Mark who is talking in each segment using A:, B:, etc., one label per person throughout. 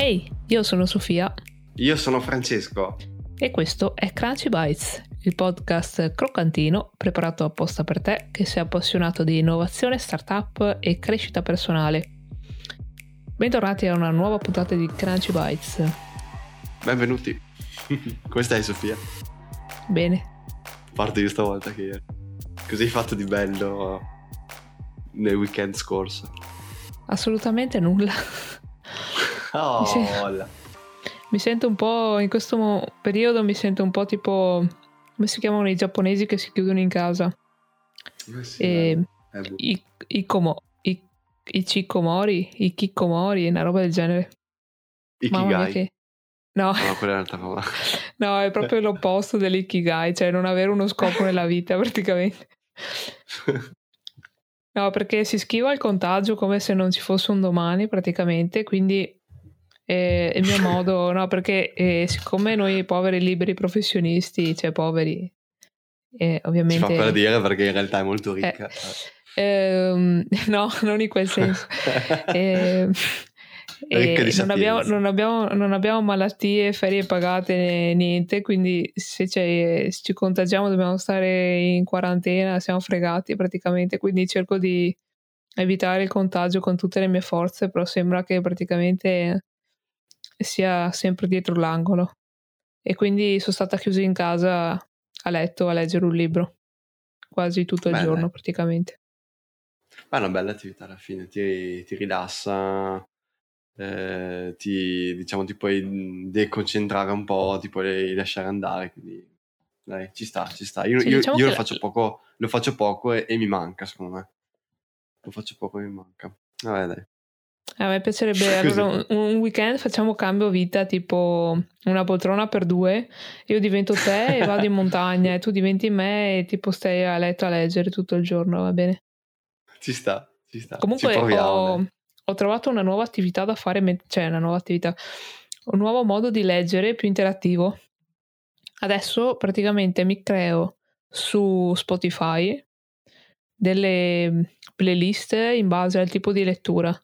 A: Ehi, io sono Sofia
B: Io sono Francesco.
A: e questo è Crunchy Bites, il podcast croccantino preparato apposta per te che sei appassionato di innovazione, startup e crescita personale. Bentornati a una nuova puntata di Crunchy Bites.
B: Benvenuti. Come stai Sofia?
A: Bene,
B: Parto io stavolta che. Cosa hai fatto di bello nel weekend scorso?
A: assolutamente nulla.
B: Oh,
A: Sì.
B: là.
A: Mi sento un po', in questo mo- periodo mi sento un po' tipo, come si chiamano i giapponesi che si chiudono in casa?
B: Eh sì,
A: E-
B: eh, boh.
A: I, i, komo- i, i chikomori, i kikomori, una roba del genere.
B: Ikigai.
A: che... No,
B: No, quella è un'altra roba.
A: no, è proprio l'opposto dell'ikigai, cioè non avere uno scopo nella vita praticamente. No, perché si schiva il contagio come se non ci fosse un domani praticamente, quindi eh, il mio modo, no, perché eh, siccome noi poveri liberi professionisti, cioè poveri, eh,
B: Ci fa
A: ovviamente...
B: per dire perché in realtà è molto ricca.
A: ehm, no, non in quel senso. Eh, non, abbiamo, non, abbiamo, non abbiamo malattie, ferie pagate, niente, quindi se, se ci contagiamo dobbiamo stare in quarantena, siamo fregati praticamente, quindi cerco di evitare il contagio con tutte le mie forze, però sembra che praticamente sia sempre dietro l'angolo. E quindi sono stata chiusa in casa a letto a leggere un libro, quasi tutto il
B: Beh,
A: giorno praticamente.
B: Ma è una bella attività alla fine, ti, ti rilassa, eh, ti, diciamo, ti puoi mm, deconcentrare un po', ti puoi lasciare andare, quindi dai, ci sta, ci sta. Io,
A: Sì,
B: io-
A: diciamo
B: io lo,
A: la-
B: faccio poco, lo faccio poco e, e mi manca, secondo me. Lo faccio poco e mi manca. Vabbè, dai.
A: A me piacerebbe allora un, weekend facciamo cambio vita, tipo una poltrona per due. Io divento te e vado in montagna, e tu diventi me e tipo stai a letto a leggere tutto il giorno, va bene?
B: Ci sta, ci sta.
A: Comunque
B: ci
A: ho, ho trovato una nuova attività da fare, cioè una nuova attività, un nuovo modo di leggere più interattivo. Adesso praticamente mi creo su Spotify delle playlist in base al tipo di lettura.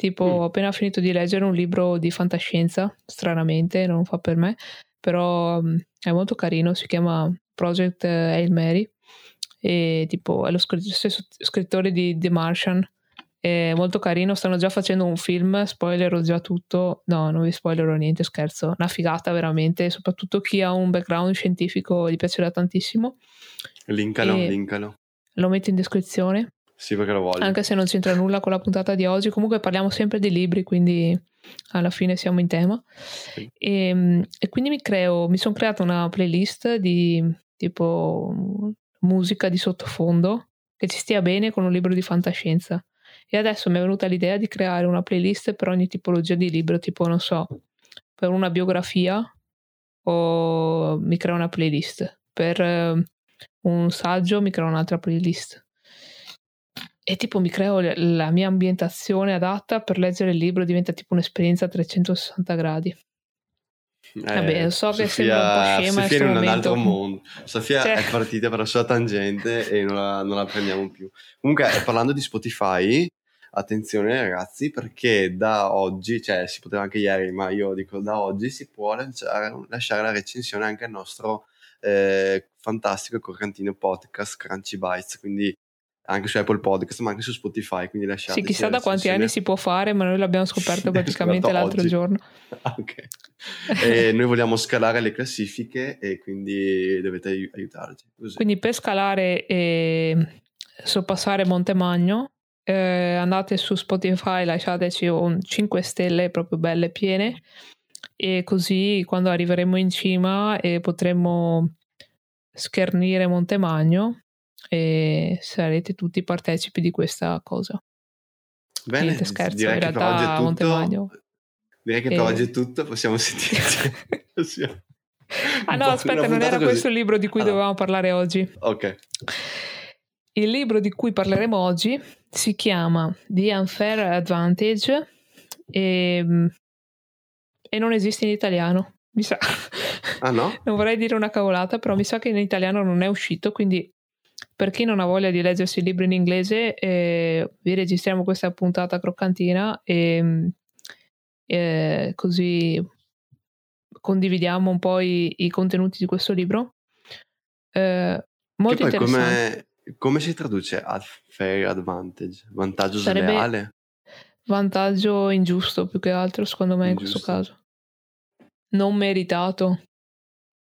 A: Tipo,
B: Mm.
A: ho appena finito di leggere un libro di fantascienza, stranamente, non fa per me, però mm, è molto carino, si chiama Project eh, Hail Mary e tipo è lo stesso scrittore di The Martian, è molto carino, stanno già facendo un film, spoilerò già tutto, no, non vi spoilerò niente, scherzo, una figata veramente, soprattutto chi ha un background scientifico gli piacerà tantissimo,
B: Linkalo,
A: e-
B: linkalo.
A: lo metto in descrizione.
B: Sì, perché lo voglio.
A: Anche se non c'entra nulla con la puntata di oggi, comunque parliamo sempre di libri, quindi alla fine siamo in tema.
B: Sì.
A: E, e quindi mi creo, mi sono creata una playlist di tipo musica di sottofondo che ci stia bene con un libro di fantascienza. E adesso mi è venuta l'idea di creare una playlist per ogni tipologia di libro, tipo, non so, per una biografia o mi creo una playlist, per eh, un saggio mi creo un'altra playlist e tipo mi creo la mia ambientazione adatta per leggere il libro, diventa tipo un'esperienza a 360 gradi. Vabbè, lo so che sembra un po' scema
B: Sofia in un altro mondo. Sofia
A: Cioè-
B: è partita per la sua tangente e non la, non la prendiamo più. Comunque, eh, parlando di Spotify, attenzione ragazzi, perché da oggi, cioè si poteva anche ieri, ma io dico da oggi si può lanciare- lasciare la recensione anche al nostro eh, fantastico e croccantino podcast Crunchy Bites, quindi anche su Apple Podcast, ma anche su Spotify, quindi lasciate
A: Sì, chissà da quanti anni si può fare, ma noi l'abbiamo scoperto praticamente
B: Scoperto
A: l'altro
B: oggi.
A: giorno.
B: Ok. Noi vogliamo scalare le classifiche e quindi dovete ai- aiutarci. Così.
A: Quindi per scalare e sorpassare Montemagno, eh, andate su Spotify, lasciateci un 5 stelle proprio belle piene e così quando arriveremo in cima e potremo schernire Montemagno e sarete tutti partecipi di questa cosa.
B: Bene,
A: niente, scherzo,
B: direi
A: in
B: che per
A: realtà
B: oggi è tutto. Direi che per oggi è tutto, possiamo sentirci. Sì.
A: Ah no, aspetta, non era
B: così.
A: questo il libro di cui
B: Ah,
A: dovevamo parlare oggi.
B: Ok,
A: Il libro di cui parleremo oggi si chiama The Unfair Advantage e, e non esiste in italiano, mi sa.
B: ah no?
A: Non vorrei dire una cavolata, però mi sa che in italiano non è uscito, quindi per chi non ha voglia di leggersi il libro in inglese, eh, vi registriamo questa puntata croccantina e, eh, così condividiamo un po' i, i, contenuti di questo libro. Eh, molto interessante.
B: Come, come, si traduce fair advantage? Vantaggio Sarebbe sleale?
A: Vantaggio ingiusto più che altro, secondo me, ingiusto. in questo caso. Non meritato.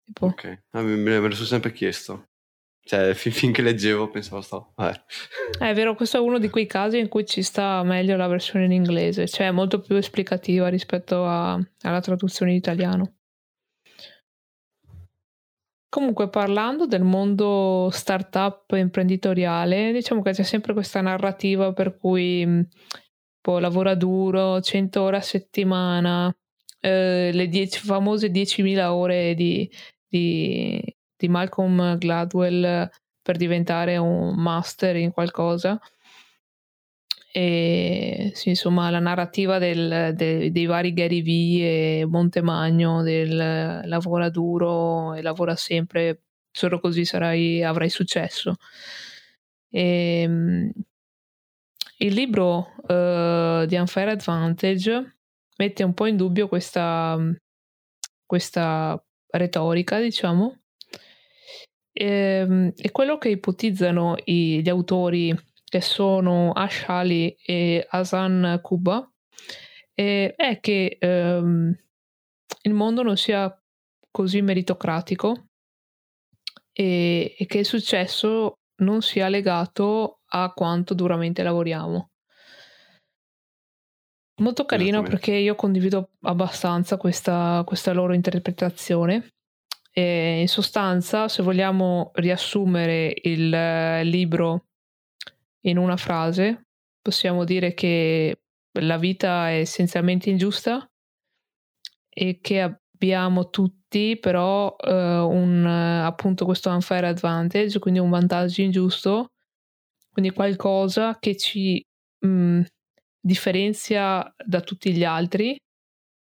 B: Tipo. Ok, ah, me, me lo sono sempre chiesto. Cioè, fin, finché leggevo pensavo sto. Vabbè.
A: Eh, è vero, questo è uno di quei casi in cui ci sta meglio la versione in inglese, cioè è molto più esplicativa rispetto a, alla traduzione in italiano. Comunque, parlando del mondo startup imprenditoriale, diciamo che c'è sempre questa narrativa per cui poi lavora duro, 100 ore a settimana, eh, le 10, famose 10.000 ore di, di, di Malcolm Gladwell per diventare un master in qualcosa. E sì, insomma, la narrativa del, de, dei vari Gary Vee e Montemagno del lavora duro e lavora sempre, solo così sarai, avrai successo. E, ehm, il libro uh, di Unfair Advantage mette un po' in dubbio questa, questa retorica, diciamo, e, ehm, e, quello che ipotizzano i, gli autori che sono Ashali e Hasan Kuba eh, è che ehm, il mondo non sia così meritocratico e, e che il successo non sia legato a quanto duramente lavoriamo. Molto carino perché io condivido abbastanza questa, questa loro interpretazione. E in sostanza, se vogliamo riassumere il eh, libro in una frase, possiamo dire che la vita è essenzialmente ingiusta e che abbiamo tutti però uh, un, appunto questo unfair advantage, quindi un vantaggio ingiusto, quindi qualcosa che ci mh, mm, differenzia da tutti gli altri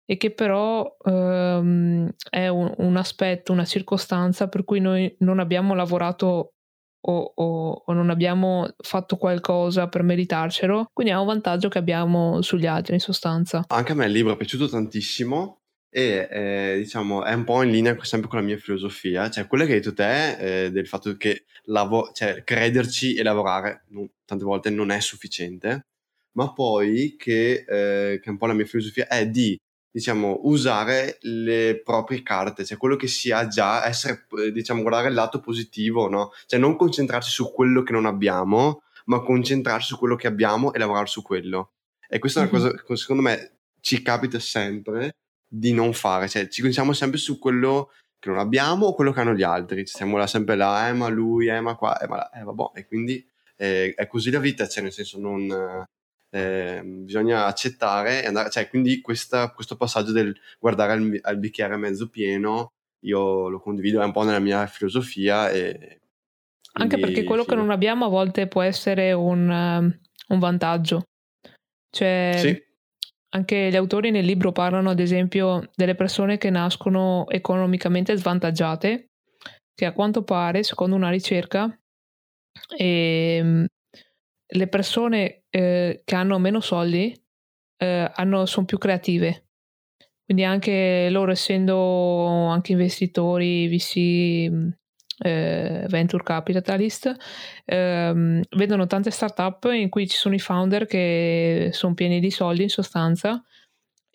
A: e che però um, è un, un, aspetto, una circostanza per cui noi non abbiamo lavorato o, o, o, non abbiamo fatto qualcosa per meritarcelo, quindi è un vantaggio che abbiamo sugli altri in sostanza.
B: Anche a me il libro è piaciuto tantissimo e eh, diciamo è un po' in linea sempre con la mia filosofia, cioè quello che hai detto te eh, del fatto che lavo- cioè, crederci e lavorare non, tante volte non è sufficiente, ma poi che, eh, che è un po' la mia filosofia è di diciamo, usare le proprie carte, cioè quello che si ha già, essere, eh, diciamo, guardare il lato positivo, no? Cioè non concentrarsi su quello che non abbiamo, ma concentrarsi su quello che abbiamo e lavorare su quello. E questa mm-hmm. è una cosa che secondo me ci capita sempre di non fare, cioè ci concentriamo sempre su quello che non abbiamo o quello che hanno gli altri, siamo là sempre là, eh ma lui, eh ma qua, eh ma là, eh vabbè, e quindi eh, è così la vita, cioè nel senso non eh, bisogna accettare e andare, cioè quindi questa, questo passaggio del guardare al, al, bicchiere mezzo pieno io lo condivido, è un po' nella mia filosofia e
A: anche perché quello sì. che non abbiamo a volte può essere un, um, un vantaggio cioè sì. anche gli autori nel libro parlano ad esempio delle persone che nascono economicamente svantaggiate che a quanto pare secondo una ricerca e, le persone eh, che hanno meno soldi eh, sono più creative. Quindi anche loro, essendo anche investitori, VC, mm, eh, venture capitalist, ehm, vedono tante startup in cui ci sono i founder che sono pieni di soldi in sostanza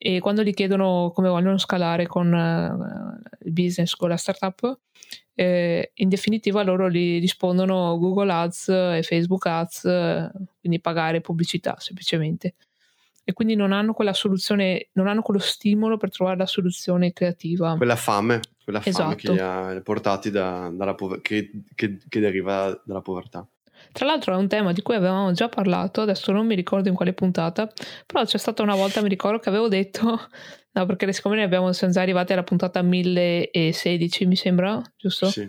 A: e quando gli chiedono come vogliono scalare con uh, il business, con la startup, eh, in definitiva loro gli rispondono Google Ads e Facebook Ads, quindi pagare pubblicità semplicemente. E quindi non hanno quella soluzione, non hanno quello stimolo per trovare la soluzione creativa.
B: Quella fame, quella fame esatto. che li ha portati da, dalla che, che, che deriva dalla povertà.
A: Tra l'altro è un tema di cui avevamo già parlato, adesso non mi ricordo in quale puntata, però c'è stata una volta, mi ricordo che avevo detto, no perché siccome ne abbiamo, siamo già arrivati alla puntata 1016 mi sembra, giusto? Sì.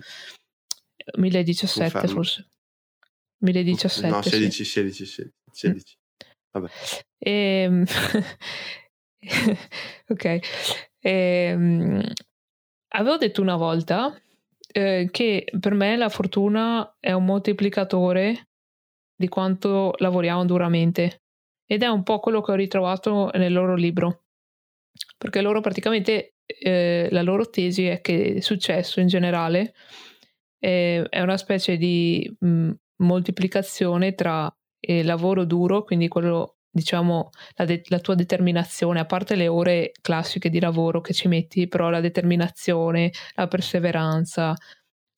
A: 1017 Confermo. forse. 1017.
B: No, 16, sì. 16, 16. 16. Vabbè.
A: E, ehm, ok. E, ehm, avevo detto una volta eh, che per me la fortuna è un moltiplicatore di quanto lavoriamo duramente ed è un po' quello che ho ritrovato nel loro libro. perché loro praticamente eh, la loro tesi è che il successo in generale eh, è una specie di mh, moltiplicazione tra il lavoro duro, quindi quello diciamo la, de- la, tua determinazione, a parte le ore classiche di lavoro che ci metti, però la determinazione, la perseveranza,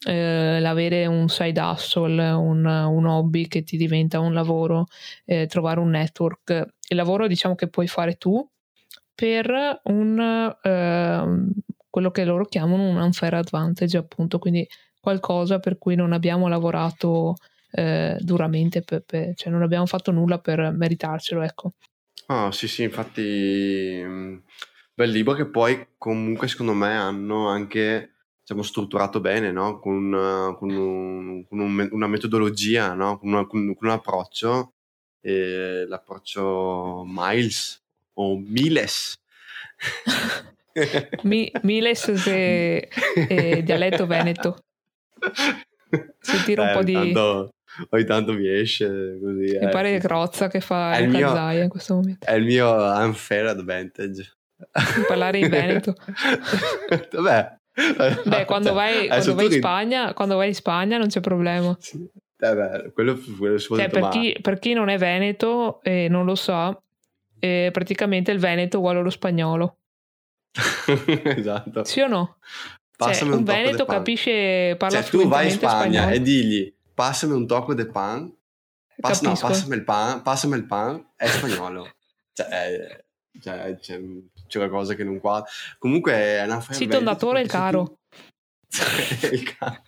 A: eh, l'avere un side hustle, un, un, hobby che ti diventa un lavoro, eh, trovare un network. Il lavoro diciamo che puoi fare tu per un, eh, quello che loro chiamano un unfair advantage, appunto, quindi qualcosa per cui non abbiamo lavorato eh, duramente, per, per, cioè non abbiamo fatto nulla per meritarcelo, ecco.
B: Ah, sì, sì, infatti, mm, bel libro che poi comunque secondo me hanno anche diciamo, strutturato bene, no? con, con, un, con un, una metodologia, no? con, una, con, un approccio, e l'approccio Miles o Miles.
A: Mi, Miles è, è dialetto veneto. Sentire un eh, po' di...
B: Tanto, ogni tanto mi esce così.
A: Mi
B: eh,
A: pare. Crozza che fa il mio, in questo momento.
B: È il mio unfair advantage.
A: Parlare in veneto.
B: Vabbè,
A: Beh, quando vai, quando vai in Spagna, quando vai in Spagna non c'è problema.
B: Sì. Eh beh, quello, quello
A: cioè, per, chi, per, chi, non è veneto e non lo sa, eh, praticamente il veneto uguale allo spagnolo.
B: esatto.
A: Sì o no? Cioè, un, un veneto capisce, parla
B: cioè, tu vai in Spagna
A: spagnolo.
B: e digli passami un tocco de pan, Pass, no, passami il pan, passami il pan, è spagnolo. cioè, è, cioè, c'è, c'è qualcosa che non quadra. Comunque è una
A: Sì, tondatore è caro.
B: il caro.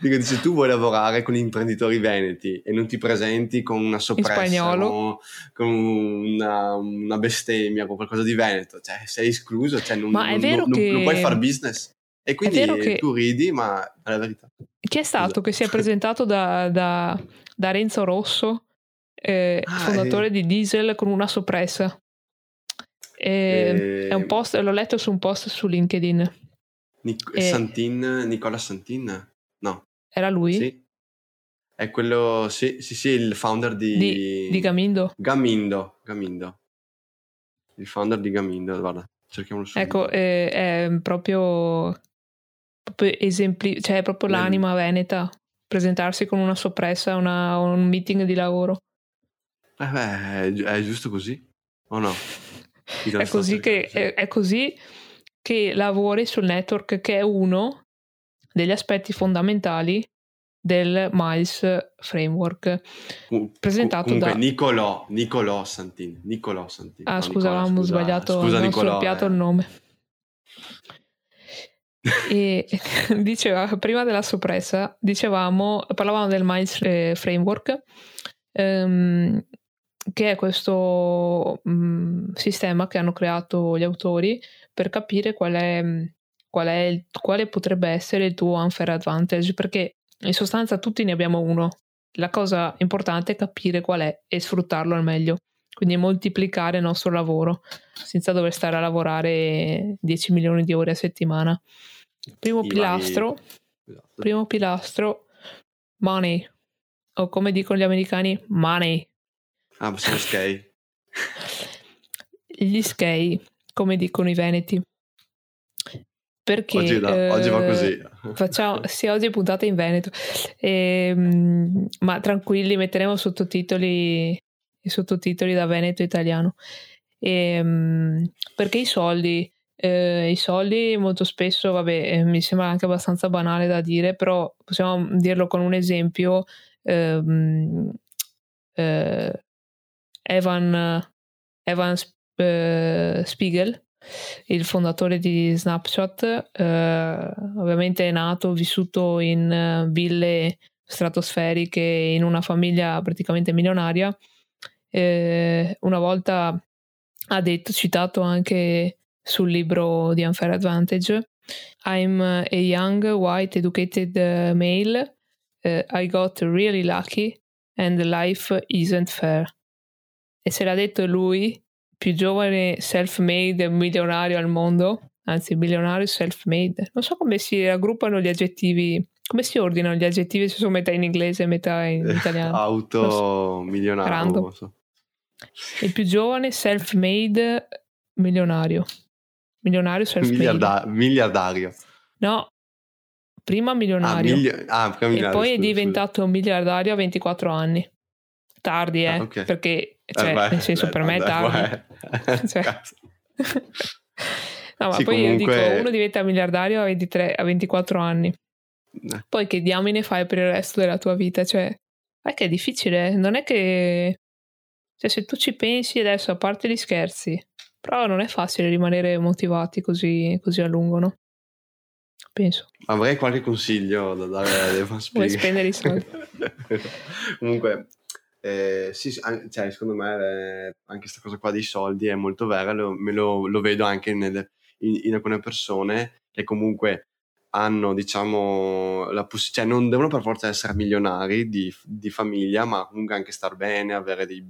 B: Dico, se tu vuoi lavorare con imprenditori veneti e non ti presenti con una soppressa, no? con una, una, bestemmia, con qualcosa di veneto, cioè sei escluso, cioè non,
A: ma è vero
B: non,
A: che...
B: non puoi fare business. E quindi che... tu ridi, ma è la verità.
A: Chi è stato Scusa. che si è presentato da, da, da Renzo Rosso, eh, ah, fondatore eh. di Diesel, con una soppressa? E. È un post, l'ho letto su un post su LinkedIn.
B: Nic- e... Santin, Nicola Santin? No.
A: Era lui?
B: Sì. È quello, sì, sì, sì, il founder di...
A: Di, di Gamindo.
B: Gamindo, Gamindo. Il founder di Gamindo, guarda, cerchiamolo su.
A: Ecco, eh, è proprio esempli, cioè proprio Bene. l'anima veneta. Presentarsi con una soppressa a un meeting di lavoro.
B: Eh beh, è giusto così, o no?
A: è così, che, è, è così che lavori sul network che è uno degli aspetti fondamentali del Miles Framework presentato
B: Comunque,
A: da
B: Nicolò, Nicolò Santin Nicolò Santin
A: ah no, scusa avevamo sbagliato scusa, Nicolò, eh. il nome e diceva prima della soppressa dicevamo parlavamo del Miles eh, Framework um, che è questo mh, mm, sistema che hanno creato gli autori per capire qual è, qual è il, quale potrebbe essere il tuo unfair advantage, perché in sostanza tutti ne abbiamo uno. La cosa importante è capire qual è e sfruttarlo al meglio, quindi moltiplicare il nostro lavoro senza dover stare a lavorare 10 milioni di ore a settimana. Primo sì, pilastro, primo pilastro, money, o come dicono gli americani, money.
B: Ah, sono skei.
A: Gli skei, come dicono i veneti. Perché
B: oggi, da, eh, oggi va così.
A: Facciamo, sì, oggi è puntata in Veneto. E, ehm, ma tranquilli, metteremo sottotitoli, i sottotitoli da Veneto italiano. E, ehm, perché i soldi, eh, i soldi molto spesso, vabbè, eh, mi sembra anche abbastanza banale da dire, però possiamo dirlo con un esempio. Ehm, eh, Evan, Evan uh, Spiegel, il fondatore di Snapchat, uh, ovviamente è nato, vissuto in ville stratosferiche in una famiglia praticamente milionaria. Eh, una volta ha detto, citato anche sul libro di Unfair Advantage, I'm a young, white, educated male. Uh, I got really lucky and life isn't fair e se l'ha detto lui, più giovane self-made milionario al mondo, anzi milionario self-made. Non so come si raggruppano gli aggettivi, come si ordinano gli aggettivi se sono metà in inglese e metà in italiano.
B: Auto so. milionario. So.
A: Il più giovane self-made milionario. Milionario.
B: Miliarda- miliardario.
A: No, prima
B: Ah,
A: milionario
B: mili- ah, prima
A: e
B: miliardario,
A: poi è
B: scusa,
A: diventato miliardario a 24 anni. Tardi, eh,
B: Ah, ok.
A: perché,
B: scusa.
A: cioè,
B: Eh, beh,
A: nel senso,
B: eh,
A: per me è tardi.
B: vabbè.
A: Cioè. No, ma
B: Sì,
A: poi io
B: comunque-
A: dico, uno diventa miliardario a, 23, a 24 anni.
B: Eh,
A: Poi che diamine fai per il resto della tua vita? Cioè, è che è difficile, eh. non è che... Cioè, se tu ci pensi adesso, a parte gli scherzi, però non è facile rimanere motivati così, così a lungo, no? Penso.
B: Avrei qualche consiglio da dare alle
A: Vuoi
B: spighe.
A: spendere i soldi?
B: Comunque, eh, sì, cioè, secondo me eh, anche questa cosa qua dei soldi è molto vera, lo, me lo, lo vedo anche nelle- in, in alcune persone che comunque hanno, diciamo, la poss- cioè non devono per forza essere milionari di, di famiglia, ma comunque anche star bene, avere dei-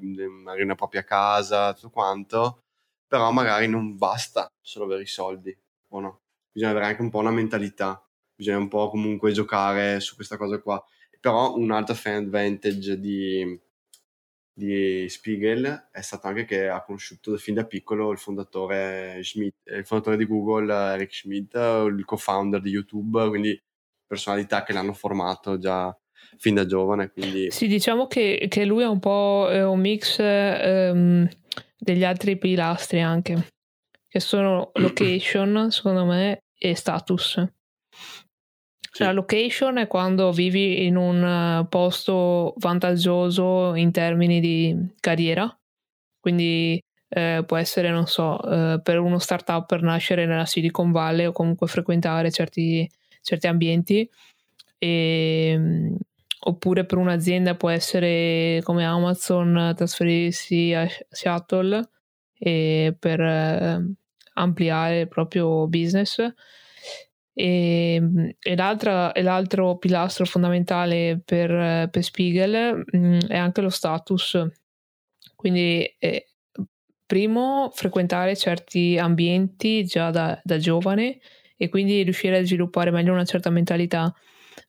B: una propria casa, tutto quanto, però magari non basta solo avere i soldi, o no? Bisogna avere anche un po' una mentalità, bisogna un po' comunque giocare su questa cosa qua. Però un altro fan advantage di, di Spiegel è stato anche che ha conosciuto fin da piccolo il fondatore, Schmidt, eh, il fondatore di Google, Eric Schmidt, il co-founder di YouTube, quindi personalità che l'hanno formato già fin da giovane. Quindi
A: Sì, diciamo che, che lui è un po' un mix ehm, degli altri pilastri anche, che sono location, secondo me, e status.
B: Sì.
A: La location è quando vivi in un eh, posto vantaggioso in termini di carriera, quindi eh, può essere, non so, eh, per uno startup per nascere nella Silicon Valley o comunque frequentare certi, certi ambienti, e, mm, oppure per un'azienda può essere come Amazon trasferirsi a Seattle e per eh, ampliare il proprio business. E, e l'altra- e l'altro pilastro fondamentale per, per Spiegel mh, è anche lo status. Quindi, eh, primo, frequentare certi ambienti già da, da giovane e quindi riuscire a sviluppare meglio una certa mentalità,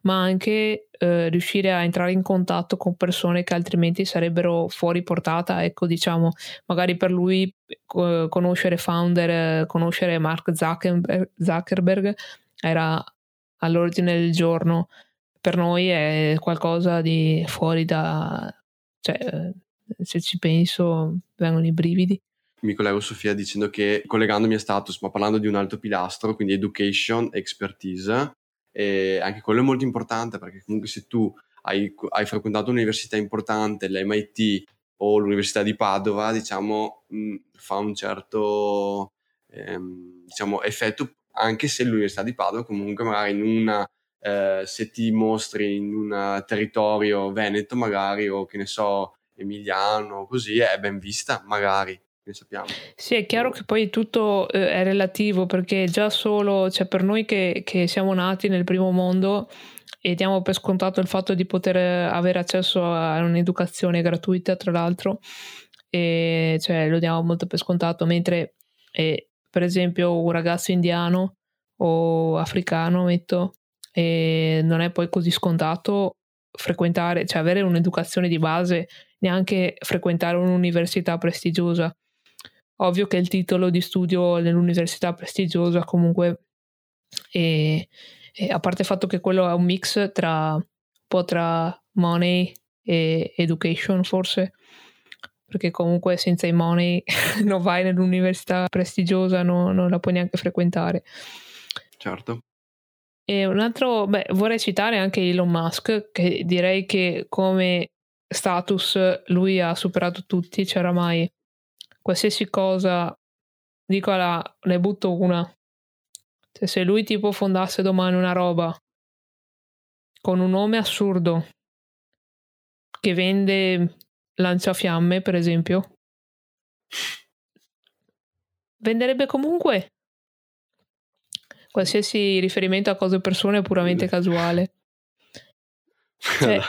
A: ma anche eh, riuscire a entrare in contatto con persone che altrimenti sarebbero fuori portata. Ecco, diciamo, magari per lui co- conoscere founder, eh, conoscere Mark Zuckerberg, Zuckerberg era all'ordine del giorno. Per noi è qualcosa di fuori da... cioè, eh, se ci penso, vengono i brividi.
B: mi collego Sofia dicendo che collegandomi a status, ma parlando di un altro pilastro, quindi education, expertise, e anche quello è molto importante perché comunque se tu hai, hai frequentato un'università importante, l'MIT o l'Università di Padova, diciamo, mh, fa un certo ehm, diciamo, effetto, anche se l'Università di Padova comunque magari in una, eh, se ti mostri in un territorio veneto magari o che ne so, emiliano, così è ben vista, magari, ne sappiamo.
A: Sì, è chiaro che poi tutto eh, è relativo perché già solo, cioè per noi che, che siamo nati nel primo mondo e diamo per scontato il fatto di poter avere accesso a un'educazione gratuita, tra l'altro, e cioè lo diamo molto per scontato, mentre eh, per esempio un ragazzo indiano o africano, metto, e non è poi così scontato frequentare, cioè avere un'educazione di base, neanche frequentare un'università prestigiosa. Ovvio che il titolo di studio nell'università prestigiosa comunque, è, è- a parte il fatto che quello è un mix tra un po' tra money e education forse, perché comunque senza i money non vai nell'università prestigiosa, no- non la puoi neanche frequentare.
B: Certo.
A: E un altro, beh, vorrei citare anche Elon Musk, che direi che come status lui ha superato tutti, cioè oramai qualsiasi cosa, dico la, ne butto una. Cioè, se lui tipo fondasse domani una roba con un nome assurdo che vende lanciafiamme, per esempio, venderebbe comunque. Qualsiasi riferimento a cose o persone è puramente casuale. Cioè,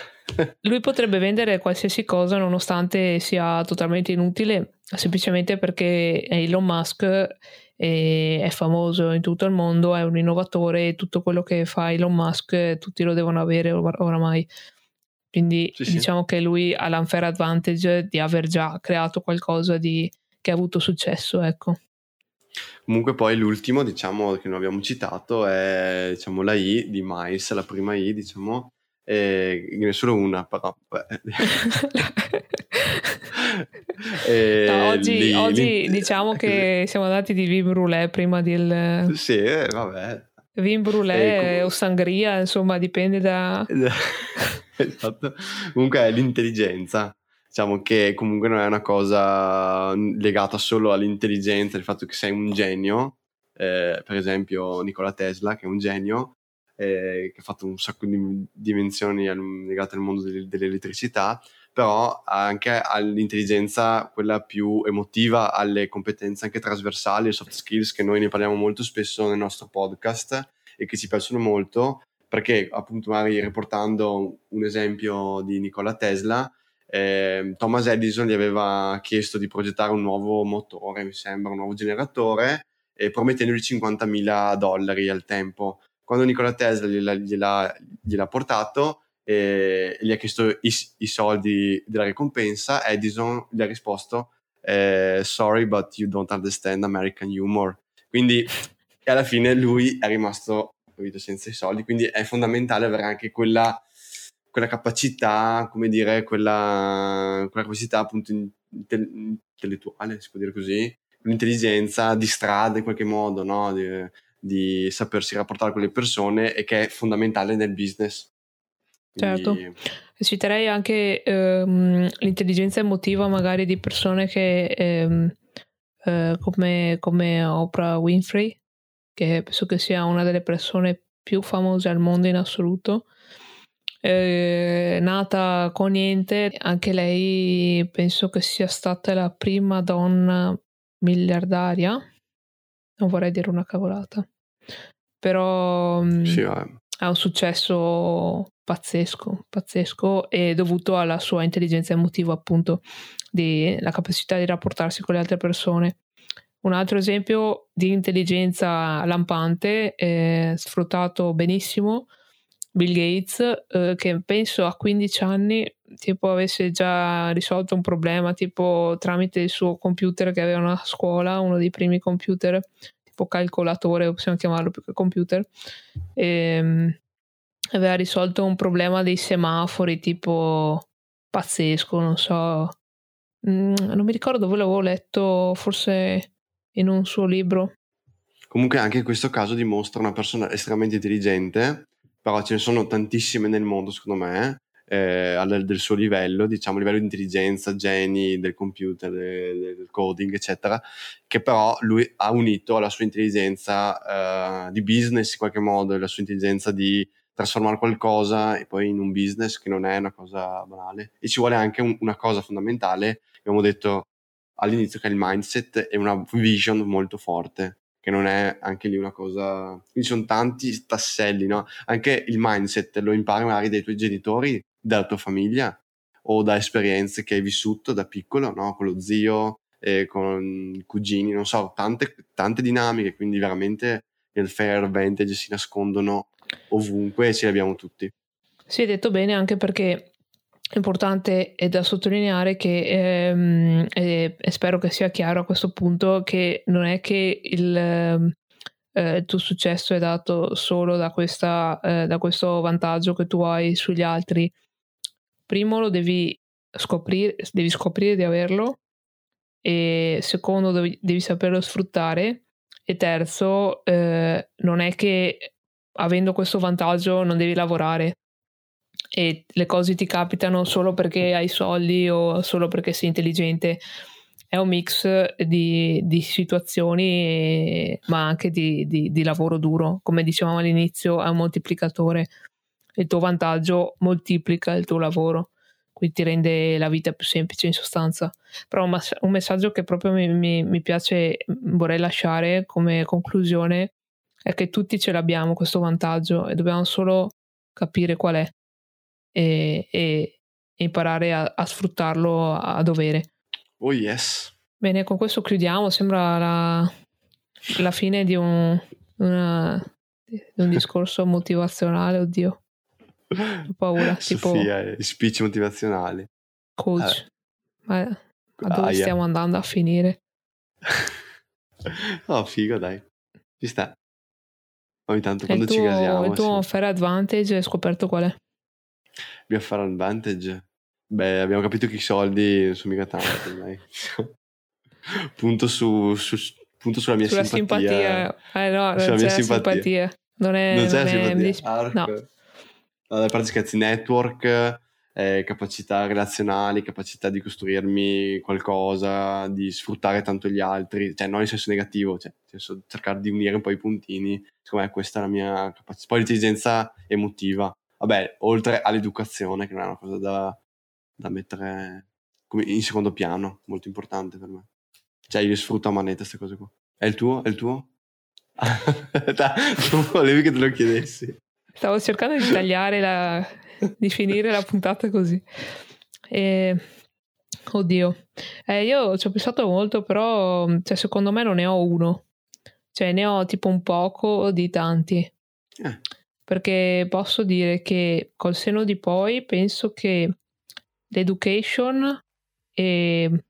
A: lui potrebbe vendere qualsiasi cosa nonostante sia totalmente inutile, semplicemente perché Elon Musk è, è famoso in tutto il mondo, è un innovatore e tutto quello che fa Elon Musk tutti lo devono avere or- oramai. Quindi
B: Sì, sì.
A: diciamo che lui ha l'unfair advantage di aver già creato qualcosa di, che ha avuto successo, ecco.
B: Comunque poi l'ultimo, diciamo, che non abbiamo citato è diciamo, la I di Miles, la prima I, diciamo, e ne solo una, però...
A: e no, oggi, lì, oggi lì... diciamo che siamo andati di vin brûlé prima del...
B: Sì, eh, vabbè.
A: Vin brûlé com... o sangria, insomma, dipende da...
B: esatto. Comunque è l'intelligenza diciamo che comunque non è una cosa legata solo all'intelligenza, il fatto che sei un genio, eh, per esempio Nikola Tesla che è un genio, eh, che ha fatto un sacco di dimensioni legate al mondo dell'elettricità, però anche all'intelligenza, quella più emotiva, alle competenze anche trasversali, soft skills, che noi ne parliamo molto spesso nel nostro podcast e che ci piacciono molto, perché appunto magari riportando un esempio di Nikola Tesla, eh, Thomas Edison gli aveva chiesto di progettare un nuovo motore, mi sembra, un nuovo generatore, eh, promettendogli 50.000 dollari al tempo. Quando Nikola Tesla gliela, gliela, gliel'ha portato e gli ha chiesto i, i, soldi della ricompensa, Edison gli ha risposto eh, sorry but you don't understand American humor. Quindi alla fine lui è rimasto capito, senza i soldi, quindi è fondamentale avere anche quella quella capacità, come dire, quella, quella capacità appunto intellettuale, si può dire così, l'intelligenza di strada in qualche modo, no? di, di, sapersi rapportare con le persone e che è fondamentale nel business.
A: Quindi... Certo, citerei anche ehm, l'intelligenza emotiva magari di persone che ehm, eh, come, come Oprah Winfrey, che penso che sia una delle persone più famose al mondo in assoluto, eh, nata con niente, anche lei penso che sia stata la prima donna miliardaria, non vorrei dire una cavolata, però mm, sì, ha un successo pazzesco, pazzesco e dovuto alla sua intelligenza emotiva appunto, di, la capacità di rapportarsi con le altre persone. Un altro esempio di intelligenza lampante, eh, sfruttato benissimo, Bill Gates, eh, che penso a 15 anni tipo avesse già risolto un problema tipo tramite il suo computer che aveva a scuola, uno dei primi computer, tipo calcolatore, possiamo chiamarlo più che computer, e, ehm, aveva risolto un problema dei semafori tipo pazzesco, non so, mm, non mi ricordo dove l'avevo letto, forse in un suo libro.
B: Comunque anche in questo caso dimostra una persona estremamente intelligente però ce ne sono tantissime nel mondo, secondo me, eh, del suo livello, diciamo, livello di intelligenza, geni del computer, del, del coding, eccetera, che però lui ha unito alla sua intelligenza eh, di business in qualche modo, la sua intelligenza di trasformare qualcosa e poi in un business che non è una cosa banale. E ci vuole anche un, una cosa fondamentale, abbiamo detto all'inizio, che è il mindset e una vision molto forte che non è anche lì una cosa... Quindi sono tanti tasselli, no? Anche il mindset lo impari magari dai tuoi genitori, dalla tua famiglia o da esperienze che hai vissuto da piccolo, no? Con lo zio, eh, con i cugini, non so, tante, tante dinamiche, quindi veramente nel fair advantage si nascondono ovunque e ce li abbiamo tutti.
A: Sì, hai detto bene anche perché importante è da sottolineare che, ehm, e, spero che sia chiaro a questo punto, che non è che il, eh, il tuo successo è dato solo da, questa, eh, da questo vantaggio che tu hai sugli altri. Primo lo devi scoprire, devi scoprire di averlo e secondo devi, devi saperlo sfruttare e terzo eh, non è che avendo questo vantaggio non devi lavorare e le cose ti capitano solo perché hai soldi o solo perché sei intelligente. È un mix di, di situazioni, ma anche di, di, di lavoro duro. Come dicevamo all'inizio, è un moltiplicatore. Il tuo vantaggio moltiplica il tuo lavoro, quindi ti rende la vita più semplice in sostanza. Però un, mass- un messaggio che proprio mi, mi, mi piace, vorrei lasciare come conclusione, è che tutti ce l'abbiamo questo vantaggio e dobbiamo solo capire qual è e, e imparare a, a, sfruttarlo a dovere.
B: Oh yes.
A: Bene, con questo chiudiamo. Sembra la, la fine di un, una, di un discorso motivazionale, oddio. Ho paura. tipo
B: Sofia, speech motivazionali.
A: Coach. Eh. Ma a dove ah, stiamo yeah. andando a finire?
B: Oh, figo, dai. Ci sta. Ogni tanto quando
A: il
B: ci
A: tuo,
B: casiamo,
A: il tuo
B: sì.
A: fair advantage hai scoperto qual è?
B: Abbiamo fare advantage. Beh, abbiamo capito che i soldi non sono mica tanti, dai. punto, su, su- punto sulla mia
A: Sulla
B: simpatia.
A: simpatia. Eh no, non
B: Sulla
A: c'è
B: mia
A: simpatia.
B: simpatia.
A: Non è...
B: Non c'è
A: non è-
B: simpatia. Ah,
A: no.
B: A parte scherzi, network, eh, capacità relazionali, capacità di costruirmi qualcosa, di sfruttare tanto gli altri, cioè non in senso negativo, cioè nel senso cercare di unire un po' i puntini. Secondo me questa è la mia capacità. Poi l'intelligenza emotiva. Vabbè, oltre all'educazione, che non è una cosa da, da mettere in secondo piano, molto importante per me. Cioè io sfrutto a manetta queste cose qua. È il tuo? È il tuo? Non volevi che te lo chiedessi.
A: Stavo cercando di tagliare la... di finire la puntata così. E... Oddio. Eh, io ci ho pensato molto, però cioè, secondo me non ne ho uno. Cioè ne ho tipo un poco di tanti.
B: Eh.
A: Perché posso dire che col seno di poi penso che l'education e,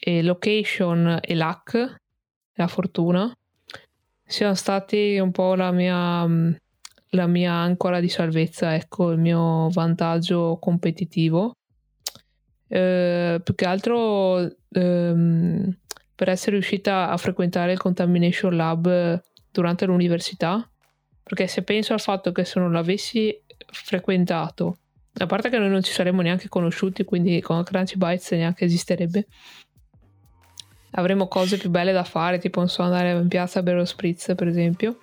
A: e location e luck, la fortuna, siano stati un po' la mia, la mia ancora di salvezza, ecco, il mio vantaggio competitivo. Eh, più che altro ehm, per essere riuscita a frequentare il Contamination Lab durante l'università, perché se penso al fatto che se non l'avessi frequentato, a parte che noi non ci saremmo neanche conosciuti, quindi con Crunchy Bites neanche esisterebbe, avremmo cose più belle da fare, tipo non so, andare in piazza a bere lo spritz, per esempio,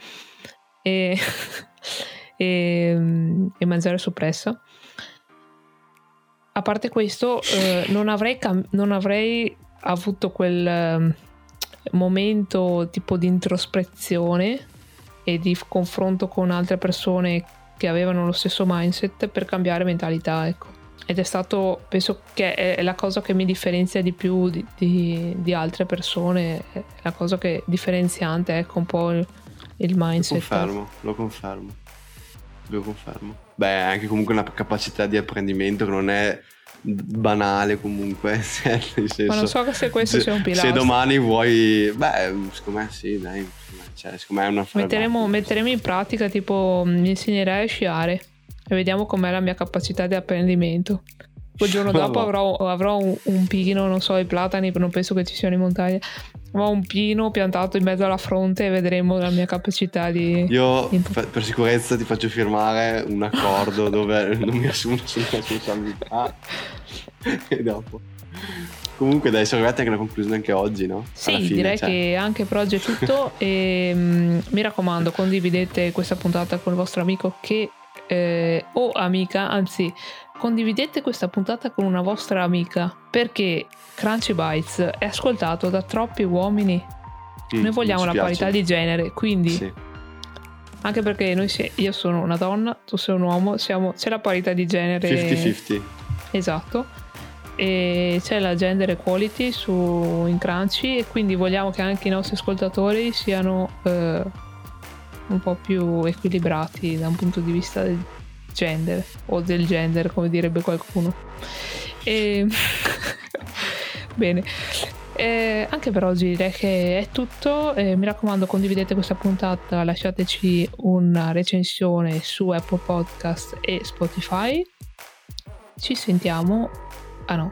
A: e, e, e mangiare soppressa. A parte questo, eh, non, avrei cam- non avrei avuto quel eh, momento tipo di introspezione e di f- confronto con altre persone che avevano lo stesso mindset per cambiare mentalità, ecco. Ed è stato, penso che è la cosa che mi differenzia di più di, di- di altre persone, è la cosa che differenziante, ecco, un po' il
B: Lo
A: mindset.
B: confermo, lo confermo. Lo confermo. Beh, anche comunque una capacità di apprendimento che non è banale comunque. senso,
A: Ma non so se questo
B: se,
A: sia un
B: se
A: pilastro.
B: domani vuoi... Beh, secondo me sì, dai. Cioè, secondo me è una
A: Metteremo, metteremo in pratica, tipo, mi insegnerai a sciare e vediamo com'è la mia capacità di apprendimento. Poi il giorno dopo avrò, avrò un, un pino, non so, i platani, non penso che ci siano in montagna, ma un pino piantato in mezzo alla fronte e vedremo la mia capacità di...
B: Io per, sicurezza ti faccio firmare un accordo dove non mi assumo nessuna responsabilità. e dopo. Comunque dai, siamo arrivati anche alla conclusione anche oggi, no?
A: Sì,
B: fine,
A: direi
B: cioè.
A: che anche per oggi è tutto e mm, mi raccomando condividete questa puntata con il vostro amico che eh, o amica, anzi condividete questa puntata con una vostra amica perché Crunchy Bites è ascoltato da troppi uomini.
B: Mm,
A: Noi vogliamo la parità di genere, quindi
B: Sì.
A: anche perché noi si- io sono una donna, tu sei un uomo, siamo- c'è la parità di genere
B: 50-50.
A: Esatto. E c'è la gender equality su in Crunchy e quindi vogliamo che anche i nostri ascoltatori siano eh, un po' più equilibrati da un punto di vista del gender o del gender come direbbe qualcuno. E... Bene. Eh, anche per oggi direi che è tutto. Eh, mi raccomando, condividete questa puntata, lasciateci una recensione su Apple Podcast e Spotify. Ci sentiamo. Ah no,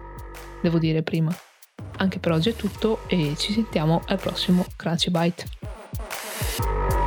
A: devo dire prima. Anche per oggi è tutto e ci sentiamo al prossimo Crunchy Bite.